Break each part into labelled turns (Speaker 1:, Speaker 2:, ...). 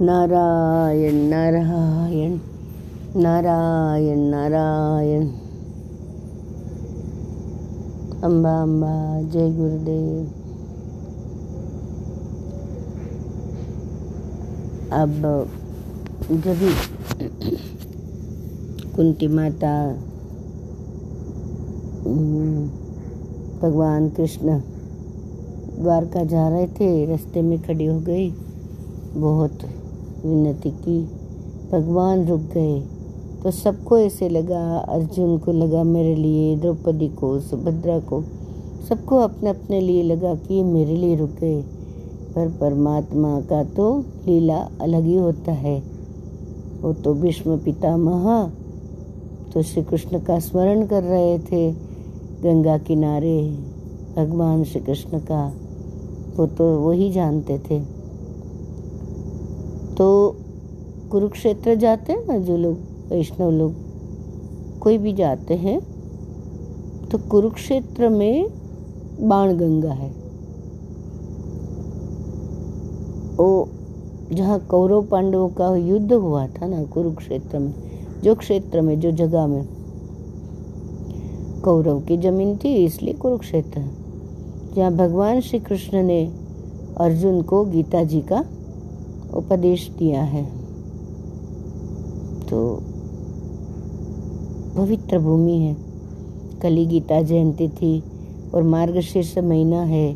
Speaker 1: नारायण नारायण नारायण नारायण। अम्बा अम्बा जय गुरुदेव। अब जब कुंती माता हम्म, भगवान कृष्ण द्वारका जा रहे थे रास्ते में खड़ी हो गई। बहुत विनती की। भगवान रुक गए तो सबको ऐसे लगा, अर्जुन को लगा मेरे लिए, द्रौपदी को, सुभद्रा को, सबको अपने अपने लिए लगा कि मेरे लिए रुक। गए पर परमात्मा का तो लीला अलग ही होता है। वो तो भीष्म पितामह तो श्री कृष्ण का स्मरण कर रहे थे, गंगा किनारे, भगवान श्री कृष्ण का। वो तो वही जानते थे तो कुरुक्षेत्र जाते हैं ना, जो लोग, वैष्णव लोग, कोई भी जाते हैं तो कुरुक्षेत्र में बाण गंगा है। वो जहाँ कौरव पांडवों का युद्ध हुआ था ना, कुरुक्षेत्र में, जो क्षेत्र में, जो जगह में, कौरव की ज़मीन थी, इसलिए कुरुक्षेत्र जहाँ भगवान श्री कृष्ण ने अर्जुन को गीता जी का उपदेश दिया है। तो पवित्र भूमि है। कली गीता जयंती थी और मार्गशीर्ष महीना है।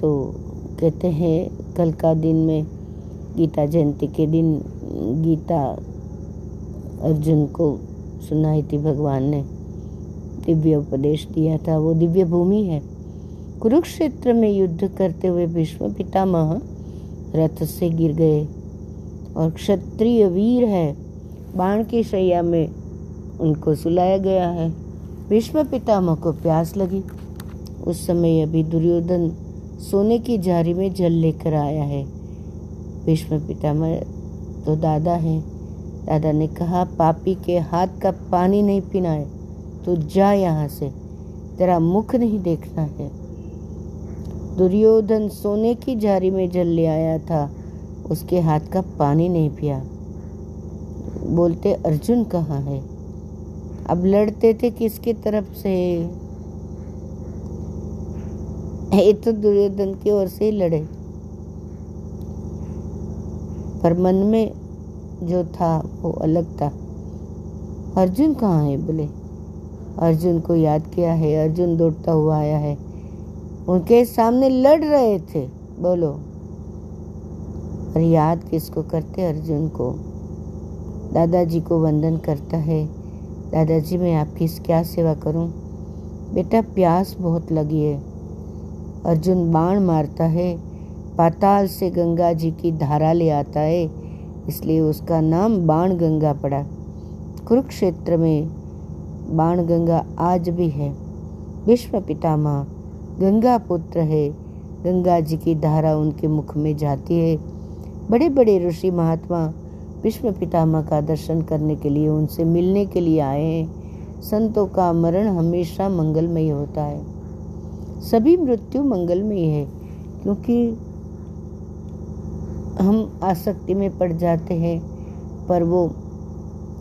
Speaker 1: तो कहते हैं, कल का दिन में गीता जयंती के दिन गीता अर्जुन को सुनाई थी, भगवान ने दिव्य उपदेश दिया था। वो दिव्य भूमि है। कुरुक्षेत्र में युद्ध करते हुए भीष्म पितामह रथ से गिर गए और क्षत्रिय वीर है। बाण की शैया में उनको सुलाया गया है। भीष्म पितामह को प्यास लगी। उस समय अभी दुर्योधन सोने की जारी में जल लेकर आया है। भीष्म पितामह तो दादा हैं। दादा ने कहा, पापी के हाथ का पानी नहीं पीना है तो जा यहाँ से। तेरा मुख नहीं देखना है। दुर्योधन सोने की जारी में जल ले आया था। उसके हाथ का पानी नहीं पिया। बोलते, अर्जुन कहाँ है? अब लड़ते थे किसकी तरफ़ से? ये तो दुर्योधन की ओर से ही लड़े। पर मन में जो था, वो अलग था। अर्जुन कहाँ है? बोले। अर्जुन को याद किया है। अर्जुन दौड़ता हुआ आया है। उनके सामने लड़ रहे थे। बोलो। और याद किसको करते अर्जुन को? दादाजी को वंदन करता है। दादाजी, मैं आपकी क्या सेवा करूँ? बेटा, प्यास बहुत लगी है। अर्जुन बाण मारता है। पाताल से गंगा जी की धारा ले आता है, इसलिए उसका नाम बाण गंगा पड़ा। कुरुक्षेत्र में बाण गंगा आज भी है। विश्व पितामह, गंगा पुत्र है। गंगा जी की धारा उनके मुख में जाती है। बड़े बड़े ऋषि महात्मा विश्व पितामह का दर्शन करने के लिए, उनसे मिलने के लिए आए हैं। संतों का मरण हमेशा मंगलमय होता है। सभी मृत्यु मंगलमय है, क्योंकि हम आसक्ति में पड़ जाते हैं, पर वो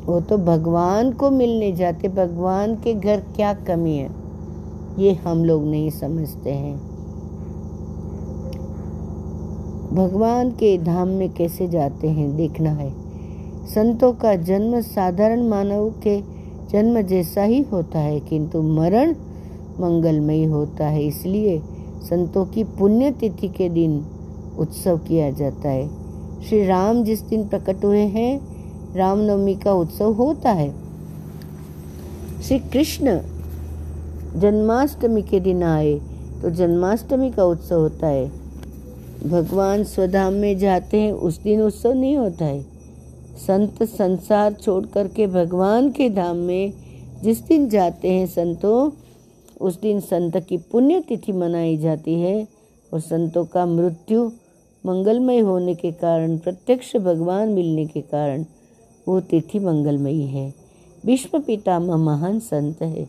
Speaker 1: वो तो भगवान को मिलने जाते भगवान के घर क्या कमी है? ये हम लोग नहीं समझते हैं। भगवान के धाम में कैसे जाते हैं, देखना है। संतों का जन्म साधारण मानव के जन्म जैसा ही होता है, किंतु मरण मंगलमय होता है। इसलिए संतों की पुण्यतिथि के दिन उत्सव किया जाता है। श्री राम जिस दिन प्रकट हुए हैं, रामनवमी का उत्सव होता है। श्री कृष्ण जन्माष्टमी के दिन आए तो जन्माष्टमी का उत्सव होता है। भगवान स्वधाम में जाते हैं, उस दिन उत्सव नहीं होता है। संत संसार छोड़ करके भगवान के धाम में जिस दिन जाते हैं संतों, उस दिन संत की पुण्यतिथि मनाई जाती है और संतों का मृत्यु मंगलमय होने के कारण, प्रत्यक्ष भगवान मिलने के कारण वो तिथि मंगलमयी है। विश्व पितामह महान संत है,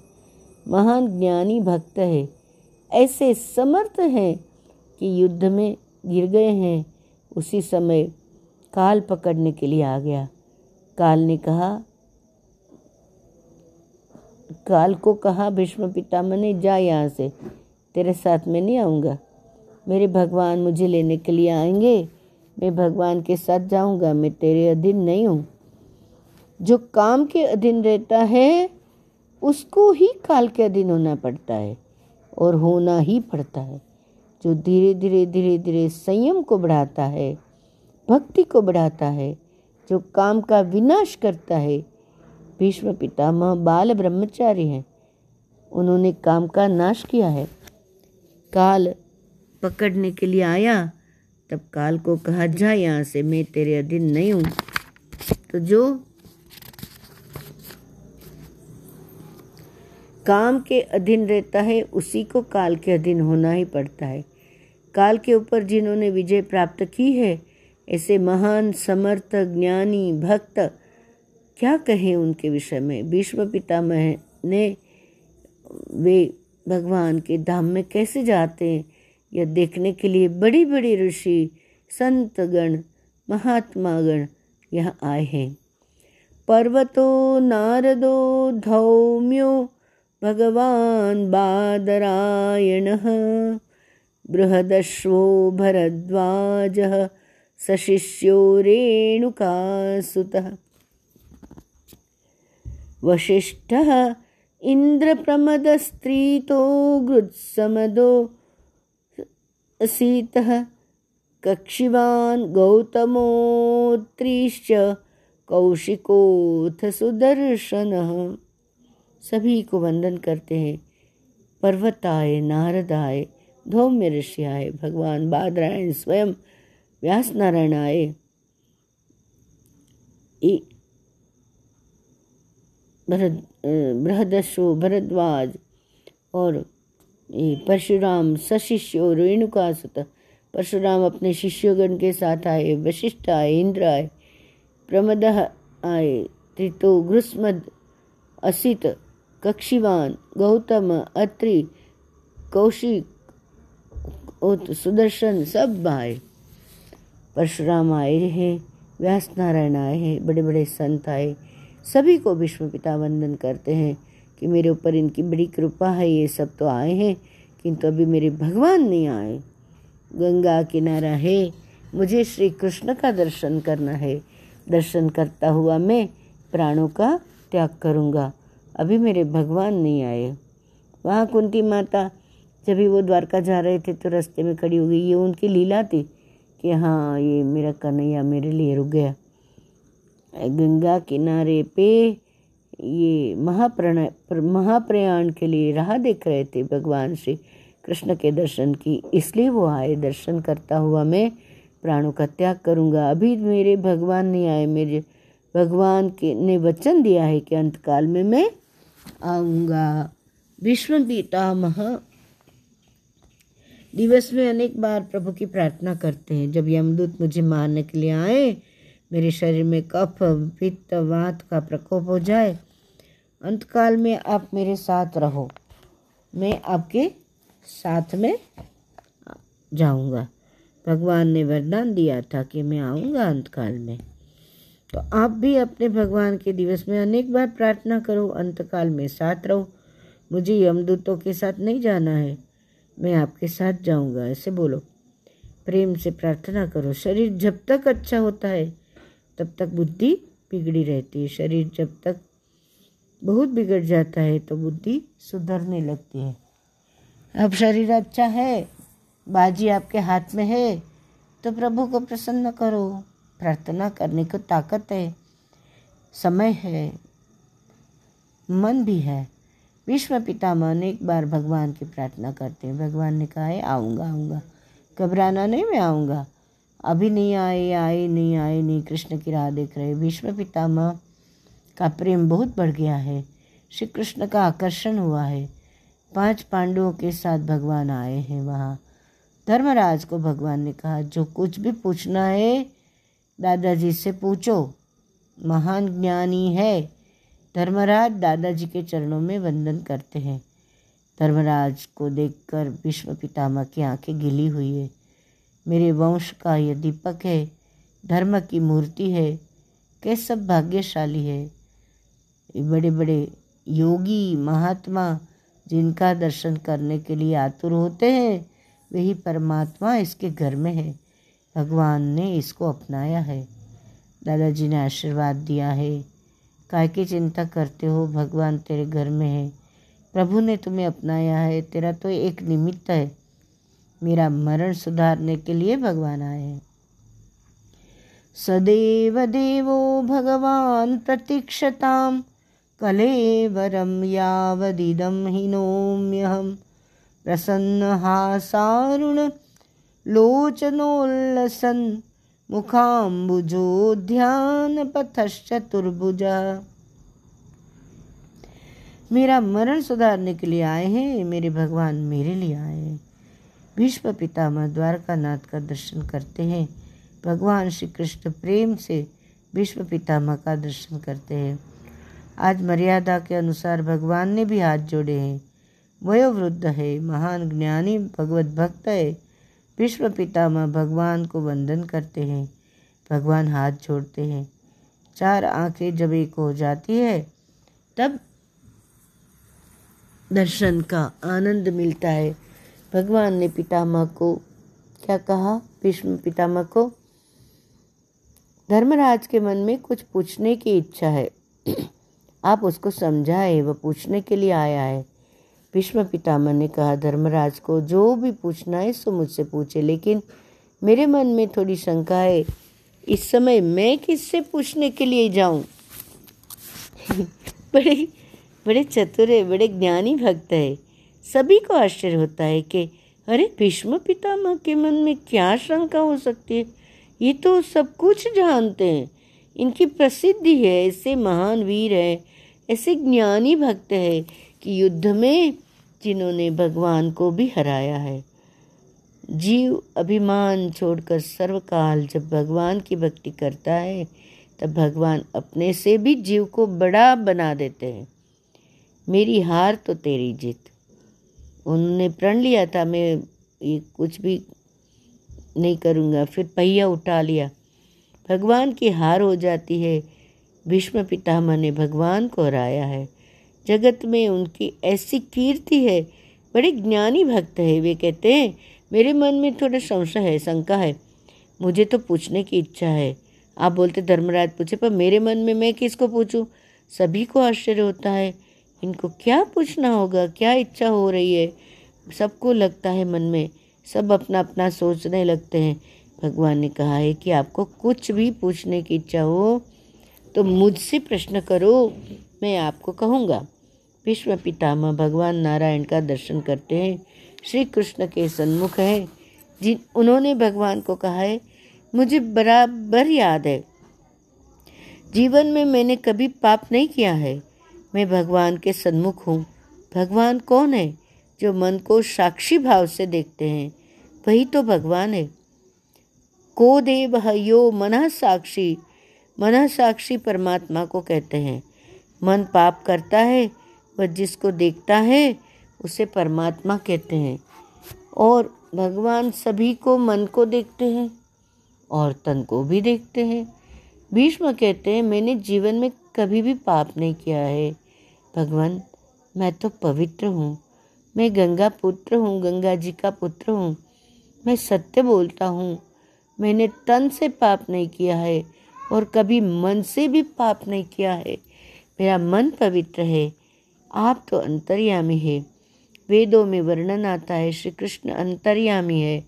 Speaker 1: महान ज्ञानी भक्त है, ऐसे समर्थ हैं कि युद्ध में गिर गए हैं। उसी समय काल पकड़ने के लिए आ गया। काल ने कहा, काल को कहा, भीष्म पितामह ने जा यहाँ से। तेरे साथ में नहीं आऊँगा। मेरे भगवान मुझे लेने के लिए आएँगे। मैं भगवान के साथ जाऊँगा। मैं तेरे अधीन नहीं हूँ। जो काम के अधीन रहता है, उसको ही काल के अधीन होना पड़ता है और होना ही पड़ता है। जो धीरे धीरे धीरे धीरे संयम को बढ़ाता है भक्ति को बढ़ाता है, जो काम का विनाश करता है। भीष्म पितामह बाल ब्रह्मचारी हैं। उन्होंने काम का नाश किया है। काल पकड़ने के लिए आया, तब काल को कहा, जा यहाँ से, मैं तेरे अधीन नहीं हूँ। तो जो काम के अधीन रहता है, उसी को काल के अधीन होना ही पड़ता है। काल के ऊपर जिन्होंने विजय प्राप्त की है ऐसे महान समर्थ, ज्ञानी, भक्त, क्या कहें उनके विषय में? भीष्म पितामह ने, वे भगवान के धाम में कैसे जाते हैं? यह देखने के लिए बड़ी बड़ी ऋषि, संतगण, महात्मागण यहाँ आए हैं। पर्वतो नारदो धौम्यो, भगवान बादरायण, बृहदश्वो भरद्वाजः सशिष्यो रेणुकासुतः वसिष्ठः इन्द्रप्रमदस्त्रीतो गृत्समदो असीतः। कक्षिवान् गौतमोत्रीश्च कौशिकोऽथ सुदर्शनः सभी को वंदन करते हैं। पर्वत आए नारद आए धौम्य ऋषि आए भगवान बादरायण स्वयं व्यास नारायण आए भरद बृहदस्व भरद्वाज और परशुराम सशिष्य रेणुका सुत परशुराम अपने शिष्यगण के साथ आए, वशिष्ठ आए, इंद्र आए, प्रमद आए त्रितो घृष्मद, असित, कक्षिवान, गौतम, अत्रि, कौशिक सुदर्शन सब आए। परशुराम आए हैं व्यास नारायण आए हैं बड़े बड़े संत आए। सभी को विश्व पिता वंदन करते हैं कि मेरे ऊपर इनकी बड़ी कृपा है, ये सब तो आए हैं, किंतु अभी मेरे भगवान नहीं आए। गंगा किनारा है, मुझे श्री कृष्ण का दर्शन करना है। दर्शन करता हुआ मैं प्राणों का त्याग करूँगा। अभी मेरे भगवान नहीं आए। वहाँ कुंती माता, जब भी वो द्वारका जा रहे थे तो रास्ते में खड़ी हो गई, ये उनकी लीला थी। कि हाँ ये मेरा कन्हैया मेरे लिए रुक गया। गंगा किनारे पे ये महाप्रण, महाप्रयाण के लिए राह देख रहे थे भगवान श्री कृष्ण के दर्शन की। इसलिए वो आए, दर्शन करता हुआ मैं प्राणों का त्याग करूँगा। अभी मेरे भगवान नहीं आए, मेरे भगवान के ने वचन दिया है कि अंतकाल में मैं आऊँगा। विश्व पितामह दिवस में अनेक बार प्रभु की प्रार्थना करते हैं। जब यमदूत मुझे मारने के लिए आए, मेरे शरीर में कफ, पित्त, वात का प्रकोप हो जाए, अंतकाल में आप मेरे साथ रहो। मैं आपके साथ में जाऊँगा। भगवान ने वरदान दिया था कि मैं आऊँगा अंतकाल में। तो आप भी अपने भगवान के दिवस में अनेक बार प्रार्थना करो, अंतकाल में साथ रहो। मुझे यमदूतों के साथ नहीं जाना है। मैं आपके साथ जाऊँगा, ऐसे बोलो। प्रेम से प्रार्थना करो। शरीर जब तक अच्छा होता है, तब तक बुद्धि बिगड़ी रहती है। शरीर जब तक बहुत बिगड़ जाता है तो बुद्धि सुधरने लगती है। अब शरीर अच्छा है, बाजी आपके हाथ में है तो प्रभु को प्रसन्न करो। प्रार्थना करने को ताकत है, समय है, मन भी है। विश्व पितामह अनेक बार भगवान की प्रार्थना करते हैं। भगवान ने कहा है आऊँगा आऊँगा। घबराना नहीं, मैं आऊँगा। अभी नहीं आए आए नहीं आए नहीं। कृष्ण की राह देख रहे विश्व पितामह का प्रेम बहुत बढ़ गया है। श्री कृष्ण का आकर्षण हुआ है। पाँच पांडवों के साथ भगवान आए हैं वहाँ। धर्मराज को भगवान ने कहा, जो कुछ भी पूछना है, दादाजी से पूछो। महान ज्ञानी है। धर्मराज दादाजी के चरणों में वंदन करते हैं। धर्मराज को देखकर विश्व पितामह की आँखें गिली हुई है। मेरे वंश का यह दीपक है, धर्म की मूर्ति है कैसे भाग्यशाली है। बड़े बड़े योगी, महात्मा, जिनका दर्शन करने के लिए आतुर होते हैं, वही परमात्मा इसके घर में है। भगवान ने इसको अपनाया है। दादाजी ने आशीर्वाद दिया है। काय की चिंता करते हो? भगवान तेरे घर में है। प्रभु ने तुम्हें अपनाया है। तेरा तो एक निमित्त है। मेरा मरण सुधारने के लिए भगवान आए हैं। सदैव देवो भगवान प्रतीक्षताम। कलेवरं यावदिदं हिनोम्यहं प्रसन्नहासारुणलोचनोल्लसन् मुखाम्बुजोध्यानपथश्चतुर्भुजा मेरा मरण सुधारने के लिए आए हैं, मेरे भगवान मेरे लिए आए हैं। विश्व पितामह द्वारका नाथ का दर्शन करते हैं। भगवान श्री कृष्ण प्रेम से विश्व पितामह का दर्शन करते हैं। आज मर्यादा के अनुसार भगवान ने भी हाथ जोड़े हैं। वयोवृद्ध है, महान ज्ञानी, भगवत भक्त है। विश्व पितामह भगवान को वंदन करते हैं, भगवान हाथ जोड़ते हैं। चार आँखें जब एक हो जाती है, तब दर्शन का आनंद मिलता है। भगवान ने पितामह को क्या कहा? विष्णु पितामह को, धर्मराज के मन में कुछ पूछने की इच्छा है। आप उसको समझाए वह पूछने के लिए आया है। भीष्म पितामह ने कहा, धर्मराज को जो भी पूछना है, सो मुझसे पूछे। लेकिन मेरे मन में थोड़ी शंका है, इस समय मैं किससे पूछने के लिए जाऊँ? बड़े बड़े चतुर है, बड़े ज्ञानी भक्त है। सभी को आश्चर्य होता है कि, अरे, भीष्म पितामह के मन में क्या शंका हो सकती है? ये तो सब कुछ जानते हैं। इनकी प्रसिद्धि है, ऐसे महान वीर है, ऐसे ज्ञानी भक्त है। कि युद्ध में जिन्होंने भगवान को भी हराया है। जीव अभिमान छोड़कर सर्वकाल जब भगवान की भक्ति करता है, तब भगवान अपने से भी जीव को बड़ा बना देते हैं। मेरी हार तो तेरी जीत। उन्होंने प्रण लिया था, मैं ये कुछ भी नहीं करूँगा, फिर पहिया उठा लिया। भगवान की हार हो जाती है। भीष्म पितामह ने भगवान को हराया है। जगत में उनकी ऐसी कीर्ति है, बड़े ज्ञानी भक्त है, वे कहते हैं, मेरे मन में थोड़ा संशय है, शंका है। मुझे तो पूछने की इच्छा है। आप बोलते, धर्मराज पूछे, पर मेरे मन में मैं किसको पूछूँ? सभी को आश्चर्य होता है। इनको क्या पूछना होगा? क्या इच्छा हो रही है? सबको लगता है मन में। सब अपना अपना सोचने लगते हैं। भगवान ने कहा है कि आपको कुछ भी पूछने की इच्छा हो तो मुझसे प्रश्न करो। मैं आपको कहूँगा। विश्व पितामह भगवान नारायण का दर्शन करते हैं। श्री कृष्ण के सन्मुख हैं। जिन, उन्होंने भगवान को कहा है, मुझे बराबर याद है। जीवन में मैंने कभी पाप नहीं किया है। मैं भगवान के सन्मुख हूँ। भगवान कौन है जो मन को साक्षी भाव से देखते हैं? वही तो भगवान है। को देव यो मन साक्षी? मन साक्षी परमात्मा को कहते हैं। मन पाप करता है वह जिसको देखता है, उसे परमात्मा कहते हैं। और भगवान सभी को मन को देखते हैं और तन को भी देखते हैं। भीष्म कहते हैं, मैंने जीवन में कभी भी पाप नहीं किया है। भगवान, मैं तो पवित्र हूँ। मैं गंगा पुत्र हूँ, गंगा जी का पुत्र हूँ। मैं सत्य बोलता हूँ। मैंने तन से पाप नहीं किया है और कभी मन से भी पाप नहीं किया है। मेरा मन पवित्र है, आप तो अंतर्यामी है। वेदों में वर्णन आता है श्री कृष्ण अंतर्यामी है।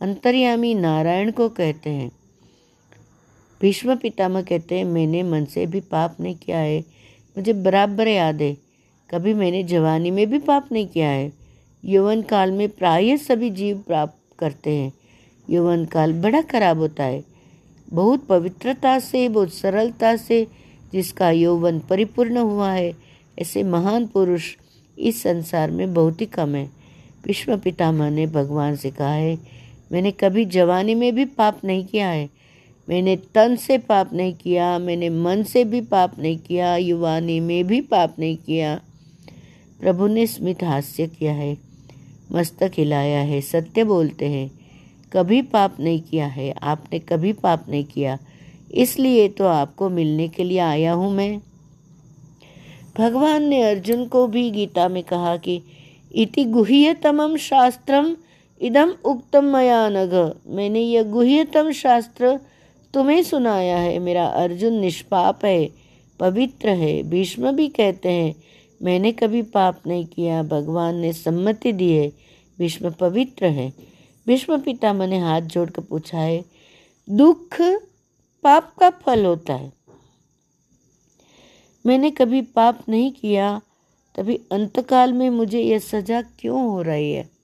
Speaker 1: अंतर्यामी नारायण को कहते हैं। भीष्म पितामह कहते हैं, मैंने मन से भी पाप नहीं किया है, मुझे बराबर याद है। कभी मैंने जवानी में भी पाप नहीं किया है। यौवन काल में प्राय सभी जीव प्राप्त करते हैं। यौवन काल बड़ा खराब होता है। बहुत पवित्रता से, बहुत सरलता से जिसका यौवन परिपूर्ण हुआ है, ऐसे महान पुरुष इस संसार में बहुत ही कम है। विश्व पितामह ने भगवान से कहा है, मैंने कभी जवानी में भी पाप नहीं किया है। मैंने तन से पाप नहीं किया, मैंने मन से भी पाप नहीं किया, युवानी में भी पाप नहीं किया। प्रभु ने स्मित हास्य किया है, मस्तक हिलाया है, सत्य बोलते हैं, कभी पाप नहीं किया है, आपने कभी पाप नहीं किया। इसलिए तो आपको मिलने के लिए आया हूँ मैं। भगवान ने अर्जुन को भी गीता में कहा कि इति गुह्यतमम शास्त्रम इदम उक्तम मया नग मैंने यह गुह्यतम शास्त्र तुम्हें सुनाया है, मेरा अर्जुन निष्पाप है, पवित्र है, भीष्म भी कहते हैं, मैंने कभी पाप नहीं किया, भगवान ने सम्मति दी है, भीष्म पवित्र है। भीष्म पिता मैंने हाथ जोड़कर पूछा है, दुख पाप का फल होता है। मैंने कभी पाप नहीं किया, तभी अंतकाल में मुझे यह सजा क्यों हो रही है?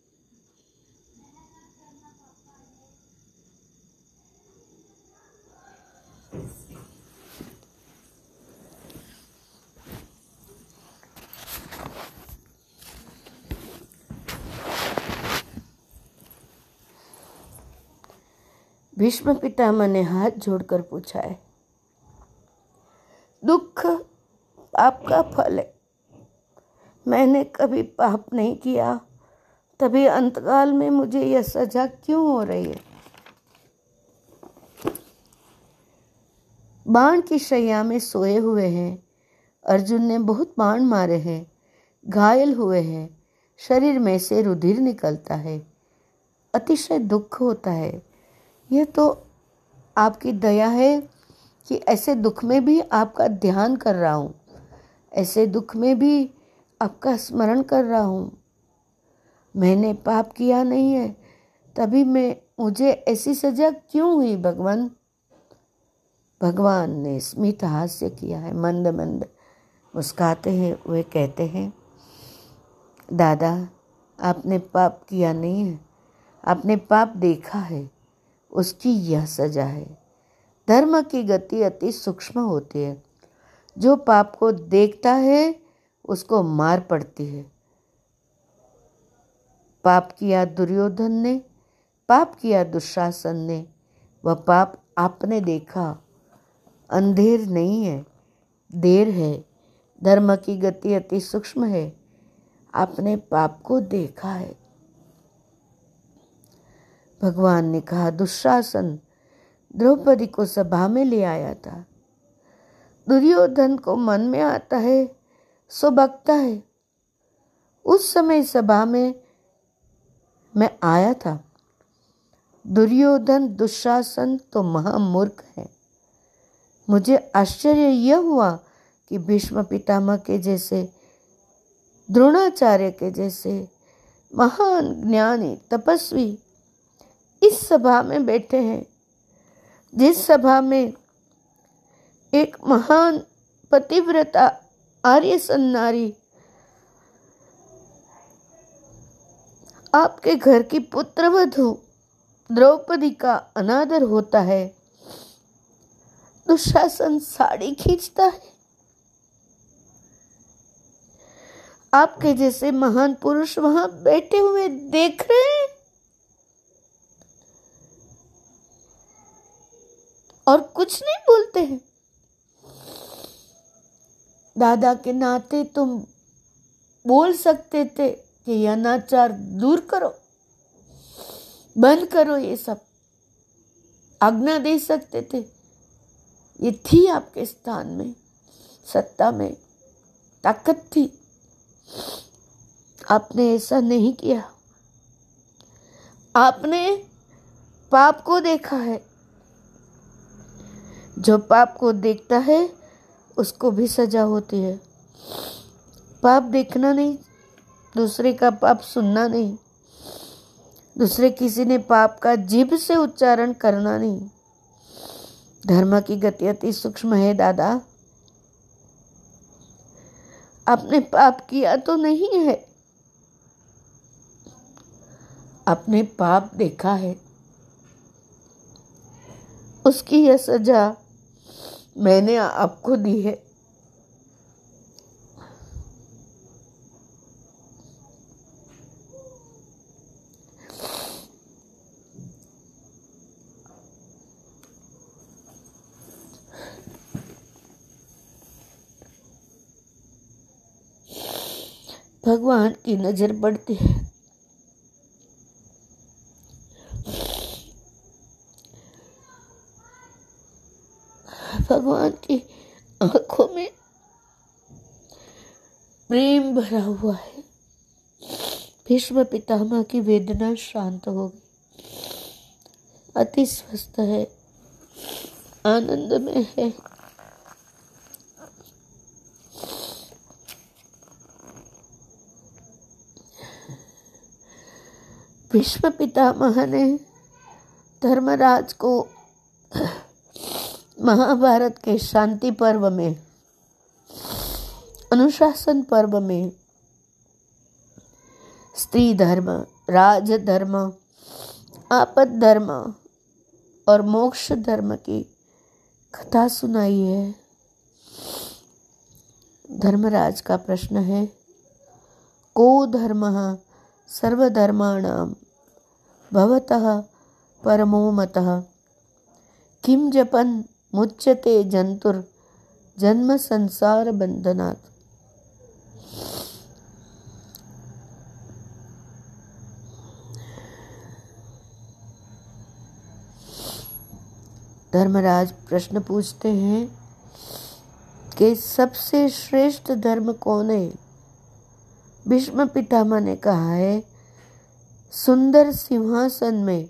Speaker 1: भीष्म पितामह ने हाथ जोड़कर पूछा है दुख आपका फल है। मैंने कभी पाप नहीं किया। तभी अंतकाल में मुझे यह सजा क्यों हो रही है? बाण की शैया में सोए हुए हैं। अर्जुन ने बहुत बाण मारे हैं। घायल हुए हैं। शरीर में से रुधिर निकलता है। अतिशय दुख होता है। यह तो आपकी दया है कि ऐसे दुख में भी आपका ध्यान कर रहा हूँ। ऐसे दुख में भी आपका स्मरण कर रहा हूँ। मैंने पाप किया नहीं है, तभी मैं, मुझे ऐसी सजा क्यों हुई भगवान? भगवान ने स्मित हास्य किया है, मंद मंद मुस्काते हैं, वे कहते हैं, दादा, आपने पाप किया नहीं है, आपने पाप देखा है। उसकी यह सजा है। धर्म की गति अति सूक्ष्म होती है। जो पाप को देखता है, उसको मार पड़ती है। पाप किया दुर्योधन ने, पाप किया दुशासन ने, वह पाप आपने देखा। अंधेर नहीं है, देर है। धर्म की गति अति सूक्ष्म है। आपने पाप को देखा है। भगवान ने कहा, दुशासन, द्रौपदी को सभा में ले आया था। दुर्योधन को मन में आता है, सो बकता है। उस समय सभा में मैं आया था। दुर्योधन, दुशासन तो महामूर्ख है। मुझे आश्चर्य यह हुआ कि भीष्म पितामह के जैसे, द्रोणाचार्य के जैसे महान ज्ञानी, तपस्वी इस सभा में बैठे हैं, जिस सभा में एक महान पतिव्रता आर्य सन्नारी आपके घर की पुत्रवधु द्रौपदी का अनादर होता है, दुशासन साड़ी खींचता है। आपके जैसे महान पुरुष वहाँ बैठे हुए देख रहे हैं। और कुछ नहीं बोलते हैं। दादा के नाते तुम बोल सकते थे कि अनाचार दूर करो, बंद करो ये सब। आज्ञा दे सकते थे। ये थी आपके स्थान में, सत्ता में ताकत थी। आपने ऐसा नहीं किया। आपने पाप को देखा है। जो पाप को देखता है, उसको भी सजा होती है। पाप देखना नहीं, दूसरे का पाप सुनना नहीं। दूसरे किसी ने पाप का जीभ से उच्चारण करना नहीं। धर्म की गति अति सूक्ष्म है, दादा। आपने पाप किया तो नहीं है। आपने पाप देखा है। उसकी यह सजा मैंने आपको दी है। भगवान की नज़र पड़ती है। भगवान की आँखों में प्रेम भरा हुआ है। भीष्म पितामह की वेदना शांत हो गई। अति स्वस्थ है। आनंद में है। भीष्म पितामह ने धर्मराज को महाभारत के शांति पर्व में, अनुशासन पर्व में, स्त्री धर्म, राज धर्म, आपद धर्म और मोक्ष धर्म की कथा सुनाई है। धर्मराज का प्रश्न है, को धर्म सर्वधर्माणाम भवतः परमो मतः। किम जपन मुच्यते जंतुर, जन्म संसार बंधनात्। धर्मराज प्रश्न पूछते हैं कि सबसे श्रेष्ठ धर्म कौन है? भीष्म पितामह ने कहा है, सुंदर सिंहासन में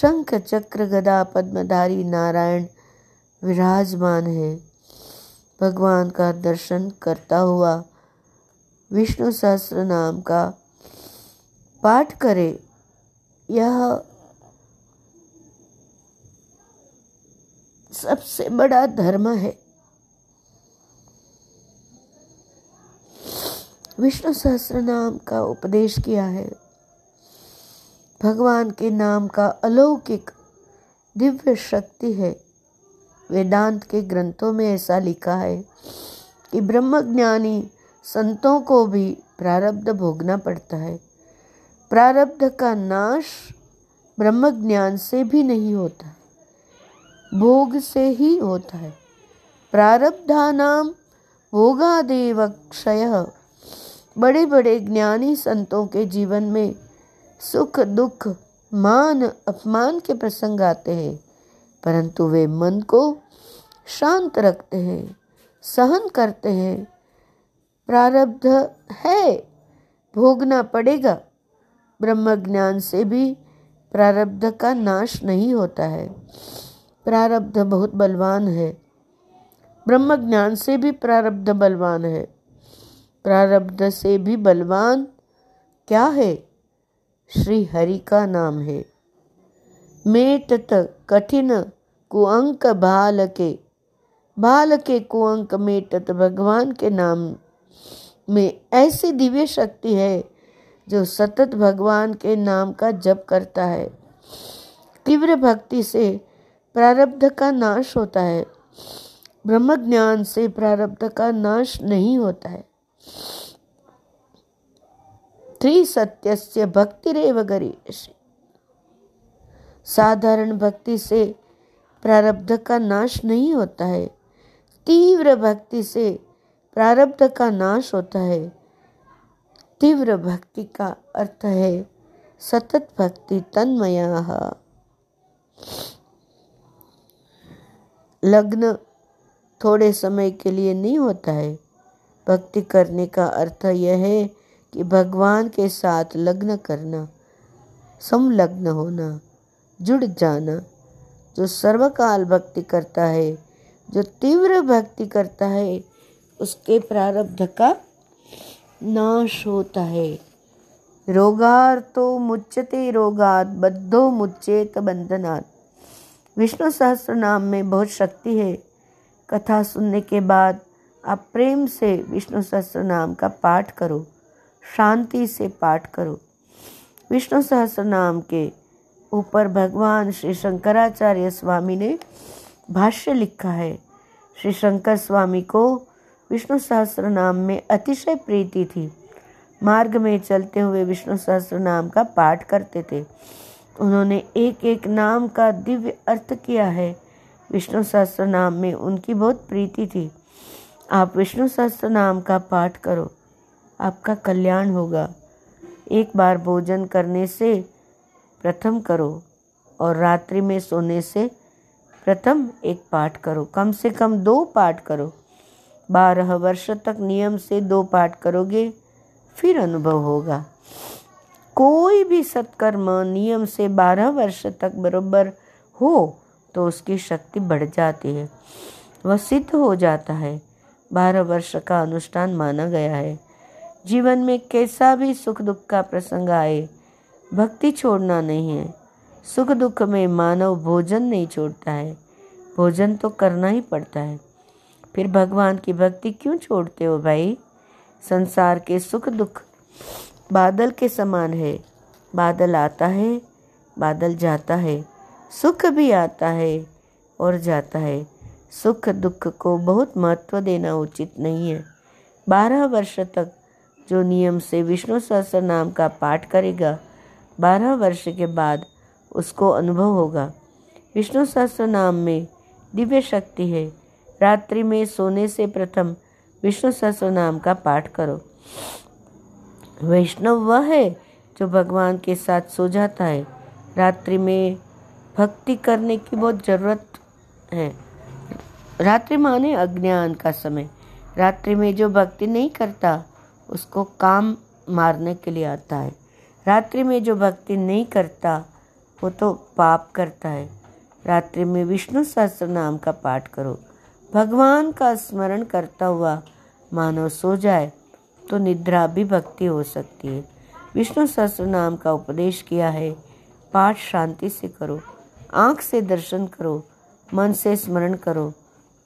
Speaker 1: शंख चक्र गदा पद्मधारी नारायण विराजमान है। भगवान का दर्शन करता हुआ विष्णु सहस्त्र नाम का पाठ करे। यह सबसे बड़ा धर्म है। विष्णु सहस्त्र नाम का उपदेश किया है। भगवान के नाम का अलौकिक दिव्य शक्ति है। वेदांत के ग्रंथों में ऐसा लिखा है कि ब्रह्मज्ञानी संतों को भी प्रारब्ध भोगना पड़ता है। प्रारब्ध का नाश ब्रह्म ज्ञान से भी नहीं होता, भोग से ही होता है। प्रारब्धानाम भोगादेव क्षय बड़े बड़े ज्ञानी संतों के जीवन में सुख, दुख, मान, अपमान के प्रसंग आते हैं। परंतु वे मन को शांत रखते हैं, सहन करते हैं। प्रारब्ध है, भोगना पड़ेगा। ब्रह्म ज्ञान से भी प्रारब्ध का नाश नहीं होता है। प्रारब्ध बहुत बलवान है। ब्रह्म ज्ञान से भी प्रारब्ध बलवान है। प्रारब्ध से भी बलवान क्या है? श्री हरि का नाम है। मेटत कठिन कुअंक बाल के बाल के कुअंक मेटत भगवान के नाम में ऐसी दिव्य शक्ति है जो सतत भगवान के नाम का जप करता है। तीव्र भक्ति से प्रारब्ध का नाश होता है। ब्रह्म ज्ञान से प्रारब्ध का नाश नहीं होता है। त्रिसत्यस्य भक्तिरेव गरीयसी साधारण भक्ति से प्रारब्ध का नाश नहीं होता है। तीव्र भक्ति से प्रारब्ध का नाश होता है। तीव्र भक्ति का अर्थ है सतत भक्ति तन्मया। लग्न थोड़े समय के लिए नहीं होता है। भक्ति करने का अर्थ यह है कि भगवान के साथ लग्न करना, संलग्न होना, जुड़ जाना जो सर्वकाल भक्ति करता है, जो तीव्र भक्ति करता है, उसके प्रारब्ध का नाश होता है। रोगार तो मुच्यते रोगात, बद्धो मुच्चेत बंधनात्। विष्णु सहस्त्र नाम में बहुत शक्ति है। कथा सुनने के बाद आप प्रेम से विष्णु सहस्त्र नाम का पाठ करो, शांति से पाठ करो। विष्णु सहस्र नाम के ऊपर भगवान श्री शंकराचार्य स्वामी ने भाष्य लिखा है। श्री शंकर स्वामी को विष्णु सहस्र नाम में अतिशय प्रीति थी। मार्ग में चलते हुए विष्णु सहस्र नाम का पाठ करते थे। उन्होंने एक एक नाम का दिव्य अर्थ किया है। विष्णु सहस्र नाम में उनकी बहुत प्रीति थी। आप विष्णु सहस्र नाम का पाठ करो, आपका कल्याण होगा। एक बार भोजन करने से प्रथम करो और रात्रि में सोने से प्रथम एक पाठ करो। कम से कम दो पाठ करो। बारह वर्ष तक नियम से दो पाठ करोगे, फिर अनुभव होगा। कोई भी सत्कर्म नियम से बारह वर्ष तक बराबर हो तो उसकी शक्ति बढ़ जाती है। वह सिद्ध हो जाता है। बारह वर्ष का अनुष्ठान माना गया है। जीवन में कैसा भी सुख दुख का प्रसंग आए भक्ति छोड़ना नहीं है। सुख दुख में मानव भोजन नहीं छोड़ता है। भोजन तो करना ही पड़ता है। फिर भगवान की भक्ति क्यों छोड़ते हो भाई? संसार के सुख दुख बादल के समान है। बादल आता है, बादल जाता है। सुख भी आता है और जाता है। सुख दुख को बहुत महत्व देना उचित नहीं है। बारह वर्ष तक जो नियम से विष्णु सहस्र नाम का पाठ करेगा बारह वर्ष के बाद उसको अनुभव होगा। विष्णु सहस्र नाम में दिव्य शक्ति है। रात्रि में सोने से प्रथम विष्णु सहस्र नाम का पाठ करो। वैष्णव वह है जो भगवान के साथ सो जाता है। रात्रि में भक्ति करने की बहुत ज़रूरत है। रात्रि माने अज्ञान का समय। रात्रि में जो भक्ति नहीं करता, उसको काम मारने के लिए आता है। रात्रि में जो भक्ति नहीं करता, वो तो पाप करता है। रात्रि में विष्णु सहस्त्र नाम का पाठ करो। भगवान का स्मरण करता हुआ मानव सो जाए तो निद्रा भी भक्ति हो सकती है। विष्णु सहस्त्र नाम का उपदेश किया है, पाठ शांति से करो। आँख से दर्शन करो, मन से स्मरण करो,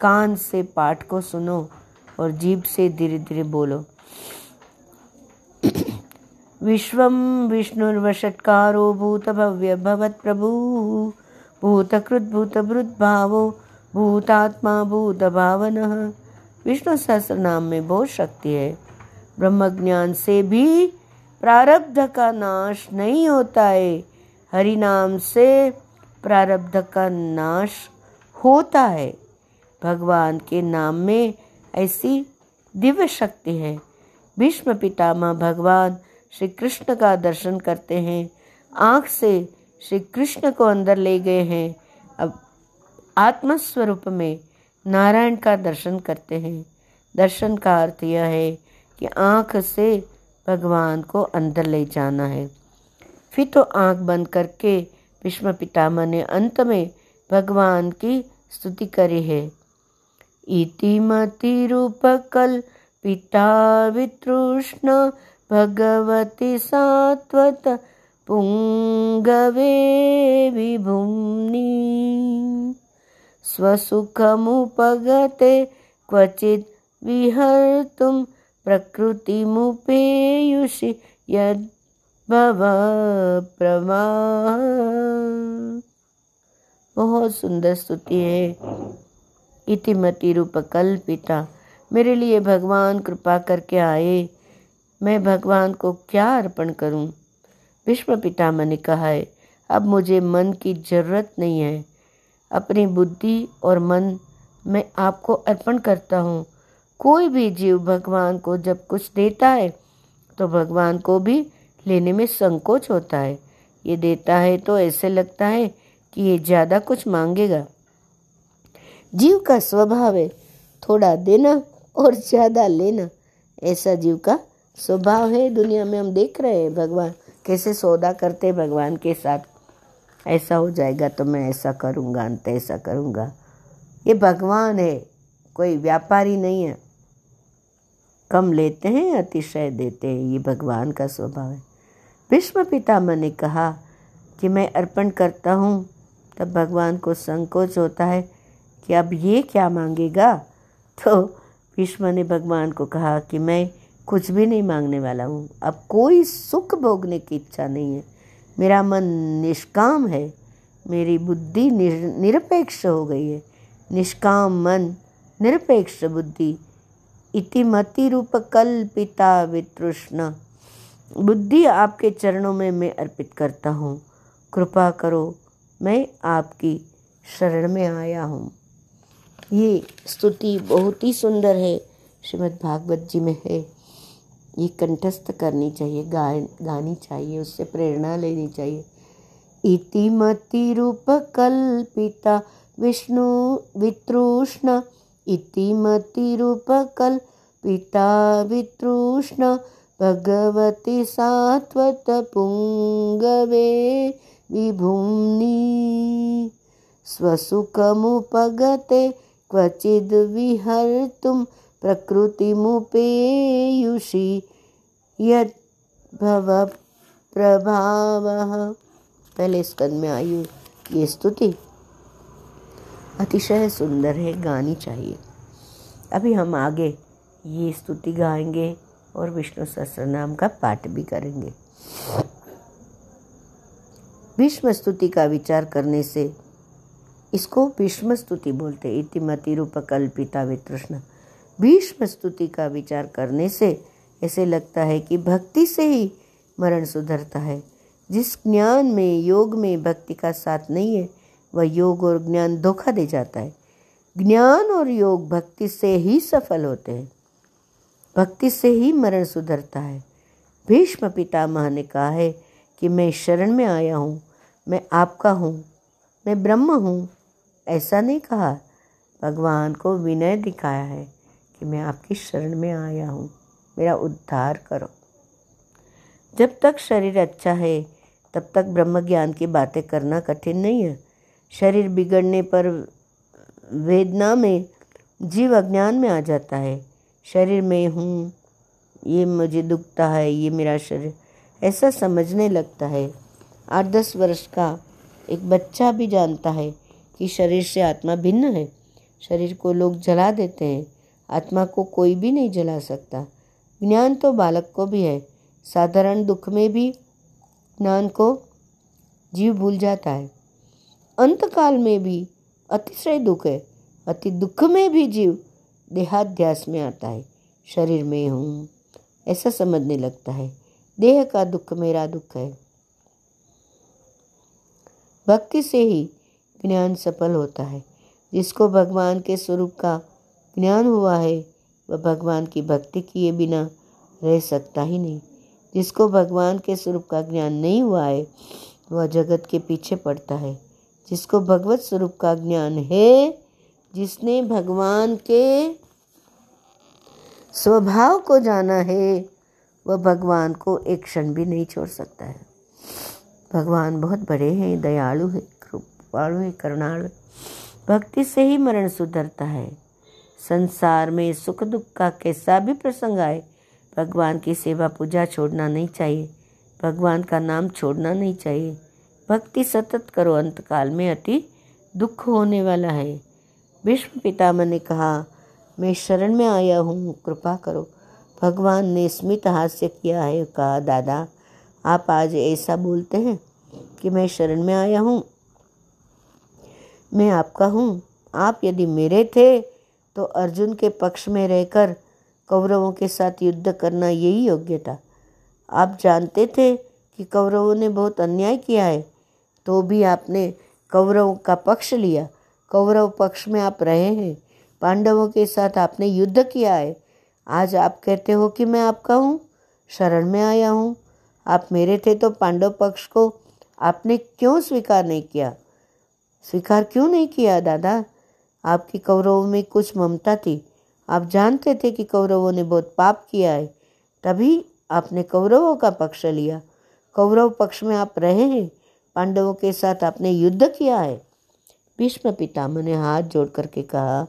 Speaker 1: कान से पाठ को सुनो और जीभ से धीरे धीरे बोलो। विश्वं विष्णुर्वषट्कारो भूतभव्य भवत्प्रभु भूतकृद्भूतभृद्भावो भूतात्मा भूतभावनः। विष्णु सहस्र नाम में बहुत शक्ति है। ब्रह्म ज्ञान से भी प्रारब्ध का नाश नहीं होता है। हरि नाम से प्रारब्ध का नाश होता है। भगवान के नाम में ऐसी दिव्य शक्ति है। भीष्म पितामह भगवान श्री कृष्ण का दर्शन करते हैं। आँख से श्री कृष्ण को अंदर ले गए हैं। अब आत्मस्वरूप में नारायण का दर्शन करते हैं। दर्शन का अर्थ यह है कि आँख से भगवान को अंदर ले जाना है। फिर तो आँख बंद करके भीष्म पितामह ने अंत में भगवान की स्तुति करी है। इतिमति रूप कल पिता वितृष्ण भगवती सात्वत पुंगवे विभुम्नि। स्वसुखमुपगते क्वचित् विहर्तुं प्रकृतिमुपेयुषि यद्भव प्रमा। बहुत सुंदर स्तुति है। इतिमति रूप कल्पिता मेरे लिए भगवान कृपा करके आए। मैं भगवान को क्या अर्पण करूँ? विश्व पितामह ने कहा है, अब मुझे मन की ज़रूरत नहीं है। अपनी बुद्धि और मन मैं आपको अर्पण करता हूँ। कोई भी जीव भगवान को जब कुछ देता है तो भगवान को भी लेने में संकोच होता है। ये देता है तो ऐसे लगता है कि ये ज़्यादा कुछ मांगेगा। जीव का स्वभाव है, थोड़ा देना और ज़्यादा लेना, ऐसा जीव का स्वभाव है दुनिया में, हम देख रहे हैं भगवान। कैसे सौदा करते भगवान के साथ? ऐसा हो जाएगा तो मैं ऐसा करूँगा, अंत ऐसा करूँगा। ये भगवान है, कोई व्यापारी नहीं है। कम लेते हैं, अतिशय देते हैं, ये भगवान का स्वभाव है। भीष्म पितामह ने कहा कि मैं अर्पण करता हूँ, तब भगवान को संकोच होता है कि अब ये क्या मांगेगा? तो भीष्म ने भगवान को कहा कि मैं कुछ भी नहीं मांगने वाला हूँ। अब कोई सुख भोगने की इच्छा नहीं है। मेरा मन निष्काम है। मेरी बुद्धि निरपेक्ष हो गई है। निष्काम मन, निरपेक्ष बुद्धि। इतिमति रूप कल्पिता वितृष्ण। बुद्धि आपके चरणों में मैं अर्पित करता हूँ। कृपा करो, मैं आपकी शरण में आया हूँ। ये स्तुति बहुत ही सुंदर है। श्रीमद् भागवत जी में है। ये कंठस्थ करनी चाहिए गा गानी चाहिए, उससे प्रेरणा लेनी चाहिए। इतिमति रूप कल्पिता विष्णु वितृष्ण। इति पिता वितृष्ण। भगवति पुंगवे विभुम्नि। स्वसुखमुपगते क्वचिद् विहर्तुं प्रकृतिमुपेयुषि यद्भवप्रभावः। पहले स्कंद में आयु, ये स्तुति। अतिशय सुंदर है, गानी चाहिए। अभी हम आगे ये स्तुति गाएँगे और विष्णु सहस्त्र नाम का पाठ भी करेंगे। भीष्म स्तुति का विचार करने से इसको भीष्म स्तुति बोलते इतिमति रूप कल्पिता वितृष्ण। भीष्म स्तुति का विचार करने से ऐसे लगता है कि भक्ति से ही मरण सुधरता है। जिस ज्ञान में, योग में भक्ति का साथ नहीं है, वह योग और ज्ञान धोखा दे जाता है। ज्ञान और योग भक्ति से ही सफल होते हैं। भक्ति से ही मरण सुधरता है। भीष्म पितामह ने कहा है कि मैं शरण में आया हूँ, मैं आपका हूँ, मैं ब्रह्म हूँ। ऐसा नहीं कहा, भगवान को विनय दिखाया है। कि मैं आपकी शरण में आया हूँ। मेरा उद्धार करो। जब तक शरीर अच्छा है, तब तक ब्रह्म ज्ञान की बातें करना कठिन नहीं है। शरीर बिगड़ने पर वेदना में जीव अज्ञान में आ जाता है। शरीर में हूँ, ये मुझे दुखता है, ये मेरा शरीर। ऐसा समझने लगता है। आठ दस वर्ष का एक बच्चा भी जानता है कि शरीर से आत्मा भिन्न है। शरीर को लोग जला देते हैं। आत्मा को कोई भी नहीं जला सकता। ज्ञान तो बालक को भी है। साधारण दुख में भी ज्ञान को जीव भूल जाता है। अंतकाल में भी अतिशय दुख है। अति दुख में भी जीव देहाध्यास में आता है। शरीर में हूँ, ऐसा समझने लगता है। देह का दुख मेरा दुख है। भक्ति से ही ज्ञान सफल होता है। जिसको भगवान के स्वरूप का ज्ञान हुआ है, वह भगवान की भक्ति किए बिना रह सकता ही नहीं। जिसको भगवान के स्वरूप का ज्ञान नहीं हुआ है, वह जगत के पीछे पड़ता है। जिसको भगवत स्वरूप का ज्ञान है, जिसने भगवान के स्वभाव को जाना है, वह भगवान को एक क्षण भी नहीं छोड़ सकता है। भगवान बहुत बड़े हैं, दयालु है, कृपालु है, करुणालु भक्ति से ही मरण सुधरता है। संसार में सुख दुख का कैसा भी प्रसंग आए, भगवान की सेवा पूजा छोड़ना नहीं चाहिए। भगवान का नाम छोड़ना नहीं चाहिए। भक्ति सतत करो, अंतकाल में अति दुख होने वाला है। विश्व पितामह ने कहा, मैं शरण में आया हूँ, कृपा करो। भगवान ने स्मित हास्य किया है, कहा, दादा, आप आज ऐसा बोलते हैं कि मैं शरण में आया हूँ। मैं आपका हूँ। आप यदि मेरे थे तो अर्जुन के पक्ष में रहकर कौरवों के साथ युद्ध करना यही योग्य था। आप जानते थे कि कौरवों ने बहुत अन्याय किया है तो भी आपने कौरवों का पक्ष लिया। कौरव पक्ष में आप रहे हैं, पांडवों के साथ आपने युद्ध किया है। आज आप कहते हो कि मैं आपका हूँ, शरण में आया हूँ। आप मेरे थे तो पांडव पक्ष को आपने क्यों स्वीकार नहीं किया? स्वीकार क्यों नहीं किया दादा? आपकी कौरवों में कुछ ममता थी। आप जानते थे कि कौरवों ने बहुत पाप किया है। तभी आपने कौरवों का पक्ष लिया। कौरव पक्ष में आप रहे हैं। पांडवों के साथ आपने युद्ध किया है। भीष्म पितामह ने हाथ जोड़ करके कहा,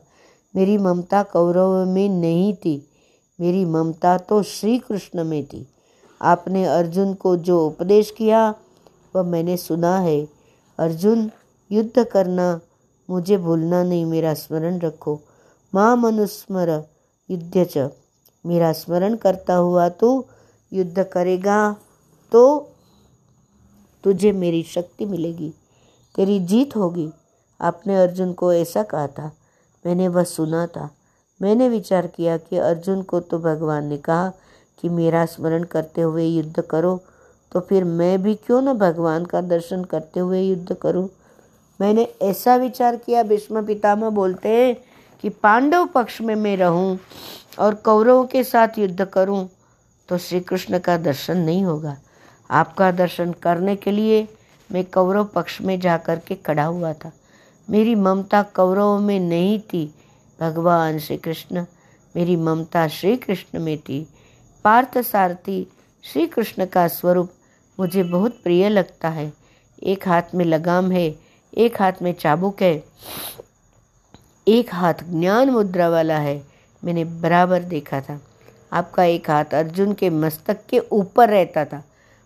Speaker 1: मेरी ममता कौरव में नहीं थी। मेरी ममता तो श्री कृष्ण में थी। आपने अर्जुन को जो उपदेश किया, वह मैंने सुना है। अर्जुन, युद्ध करना मुझे भूलना नहीं, मेरा स्मरण रखो। माँ मनुस्मर, युद्ध च। मेरा स्मरण करता हुआ तो युद्ध करेगा तो तुझे मेरी शक्ति मिलेगी। तेरी जीत होगी। आपने अर्जुन को ऐसा कहा था। मैंने वह सुना था। मैंने विचार किया कि अर्जुन को तो भगवान ने कहा कि मेरा स्मरण करते हुए युद्ध करो तो फिर मैं भी क्यों न भगवान का दर्शन करते हुए युद्ध करूँ? मैंने ऐसा विचार किया, भीष्म पितामह बोलते हैं कि पांडव पक्ष में मैं रहूँ और कौरवों के साथ युद्ध करूँ तो श्री कृष्ण का दर्शन नहीं होगा। आपका दर्शन करने के लिए मैं कौरव पक्ष में जा कर के खड़ा हुआ था। मेरी ममता कौरवों में नहीं थी, भगवान श्री कृष्ण मेरी ममता श्री कृष्ण में थी। पार्थ सारथी श्री कृष्ण का स्वरूप मुझे बहुत प्रिय लगता है। एक हाथ में लगाम है एक हाथ में चाबुक है, एक हाथ ज्ञान मुद्रा वाला है, मैंने बराबर देखा था। आपका एक हाथ अर्जुन के मस्तक के ऊपर रहता था।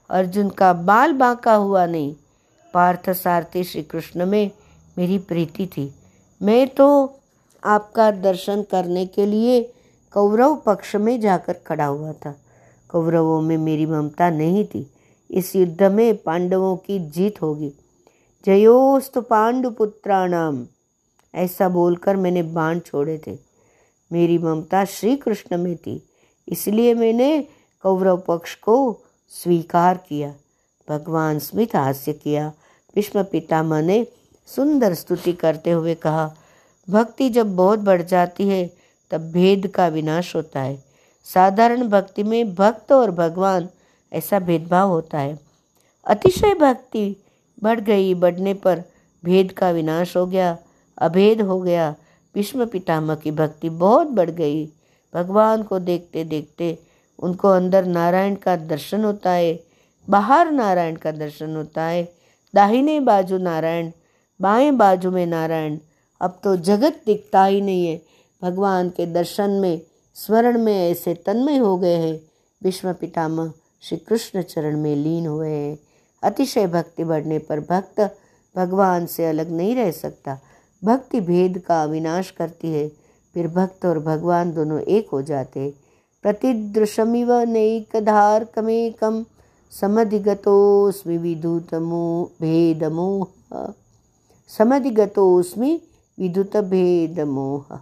Speaker 1: अर्जुन का बाल बांका हुआ नहीं। पार्थ सारथी श्री कृष्ण में मेरी प्रीति थी। मैं तो आपका दर्शन करने के लिए कौरव पक्ष में जाकर खड़ा हुआ था। कौरवों में मेरी ममता नहीं थी। इस युद्ध में पांडवों की जीत होगी। जयोस्तु पांडुपुत्राणाम। ऐसा बोलकर मैंने बाण छोड़े थे। मेरी ममता श्री कृष्ण में थी। इसलिए मैंने कौरव पक्ष को स्वीकार किया। भगवान स्मित हास्य किया। भीष्म पितामह ने सुंदर स्तुति करते हुए कहा, भक्ति जब बहुत बढ़ जाती है, तब भेद का विनाश होता है। साधारण भक्ति में भक्त और भगवान ऐसा भेदभाव होता है। अतिशय भक्ति बढ़ गई, बढ़ने पर भेद का विनाश हो गया, अभेद हो गया। भीष्म पितामह की भक्ति बहुत बढ़ गई। भगवान को देखते देखते उनको अंदर नारायण का दर्शन होता है, बाहर नारायण का दर्शन होता है। दाहिने बाजू नारायण, बाएँ बाजू में नारायण। अब तो जगत दिखता ही नहीं है। भगवान के दर्शन में स्वर्ण में ऐसे तन्मय हो गए हैं। विश्व पितामह श्री कृष्ण चरण में लीन हुए हैं। अतिशय भक्ति बढ़ने पर भक्त भगवान से अलग नहीं रह सकता। भक्ति भेद का विनाश करती है, फिर भक्त और भगवान दोनों एक हो जाते प्रतिदृशमिव नैकधार्कमेकं समधिगतोऽस्मि विधुतमो भेदमोह समधिगतोऽस्मि विधुत भेदमोह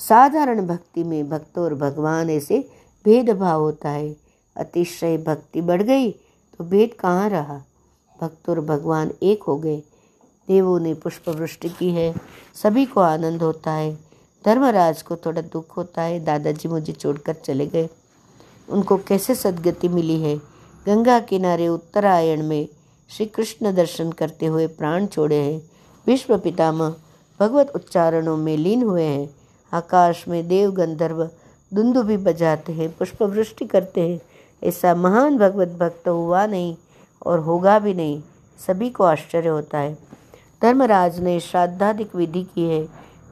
Speaker 1: साधारण भक्ति में भक्त और भगवान ऐसे भेदभाव होता है। अतिशय भक्ति बढ़ गई तो भेद कहाँ रहा? भक्त और भगवान एक हो गए। देवों ने पुष्प वृष्टि की है। सभी को आनंद होता है। धर्मराज को थोड़ा दुख होता है। दादाजी मुझे छोड़कर चले गए। उनको कैसे सदगति मिली है? गंगा किनारे उत्तरायण में श्री कृष्ण दर्शन करते हुए प्राण छोड़े हैं। विश्व पितामह भगवत उच्चारणों में लीन हुए हैं। आकाश में देव गंधर्व दुंदु भी बजाते हैं। पुष्प वृष्टि करते हैं। ऐसा महान भगवत भक्त हुआ नहीं और होगा भी नहीं। सभी को आश्चर्य होता है। धर्मराज ने श्राद्धाधिक विधि की है।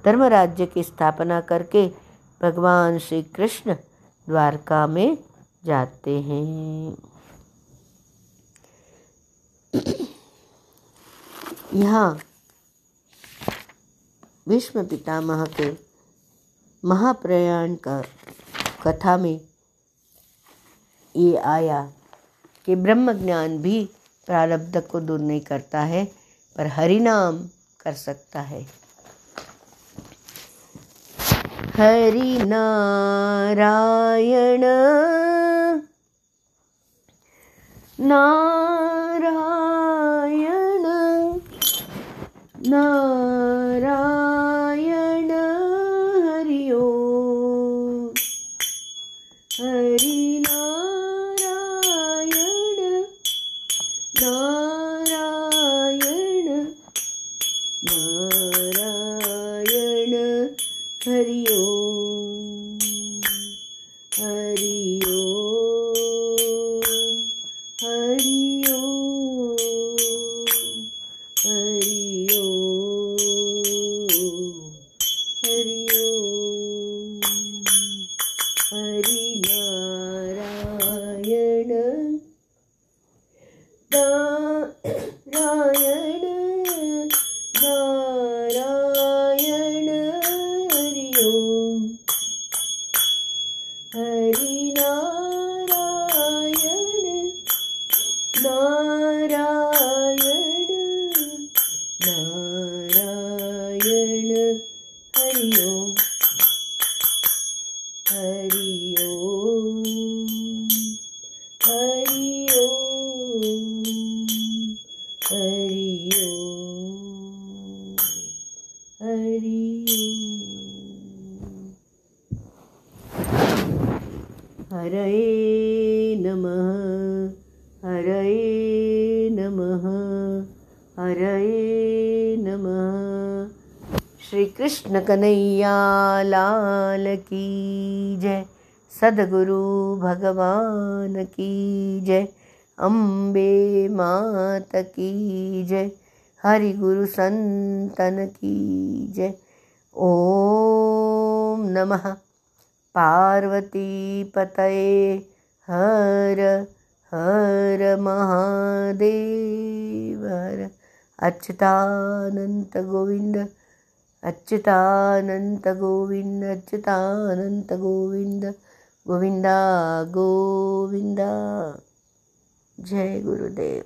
Speaker 1: धर्म राज्य की स्थापना करके भगवान श्री कृष्ण द्वारका में जाते हैं। यहाँ विश्व पितामह के महाप्रयाण का कथा में ये आया कि ब्रह्म ज्ञान भी प्रारब्ध को दूर नहीं करता है, पर हरिनाम कर सकता है। हरि नारायण नारायण। नारायण। नारायण कन्हैया लाल की जय। सदगुरु भगवान की जय। अम्बे मात की जय। हरि गुरु संतन की जय। ओम नमः। पार्वती पतये हर हर महादेव। हर। अच्युतानंत गोविंद। अच्युतानंत गोविंद अच्युतानंत गोविंद गोविंदा गोविंदा जय गुरुदेव।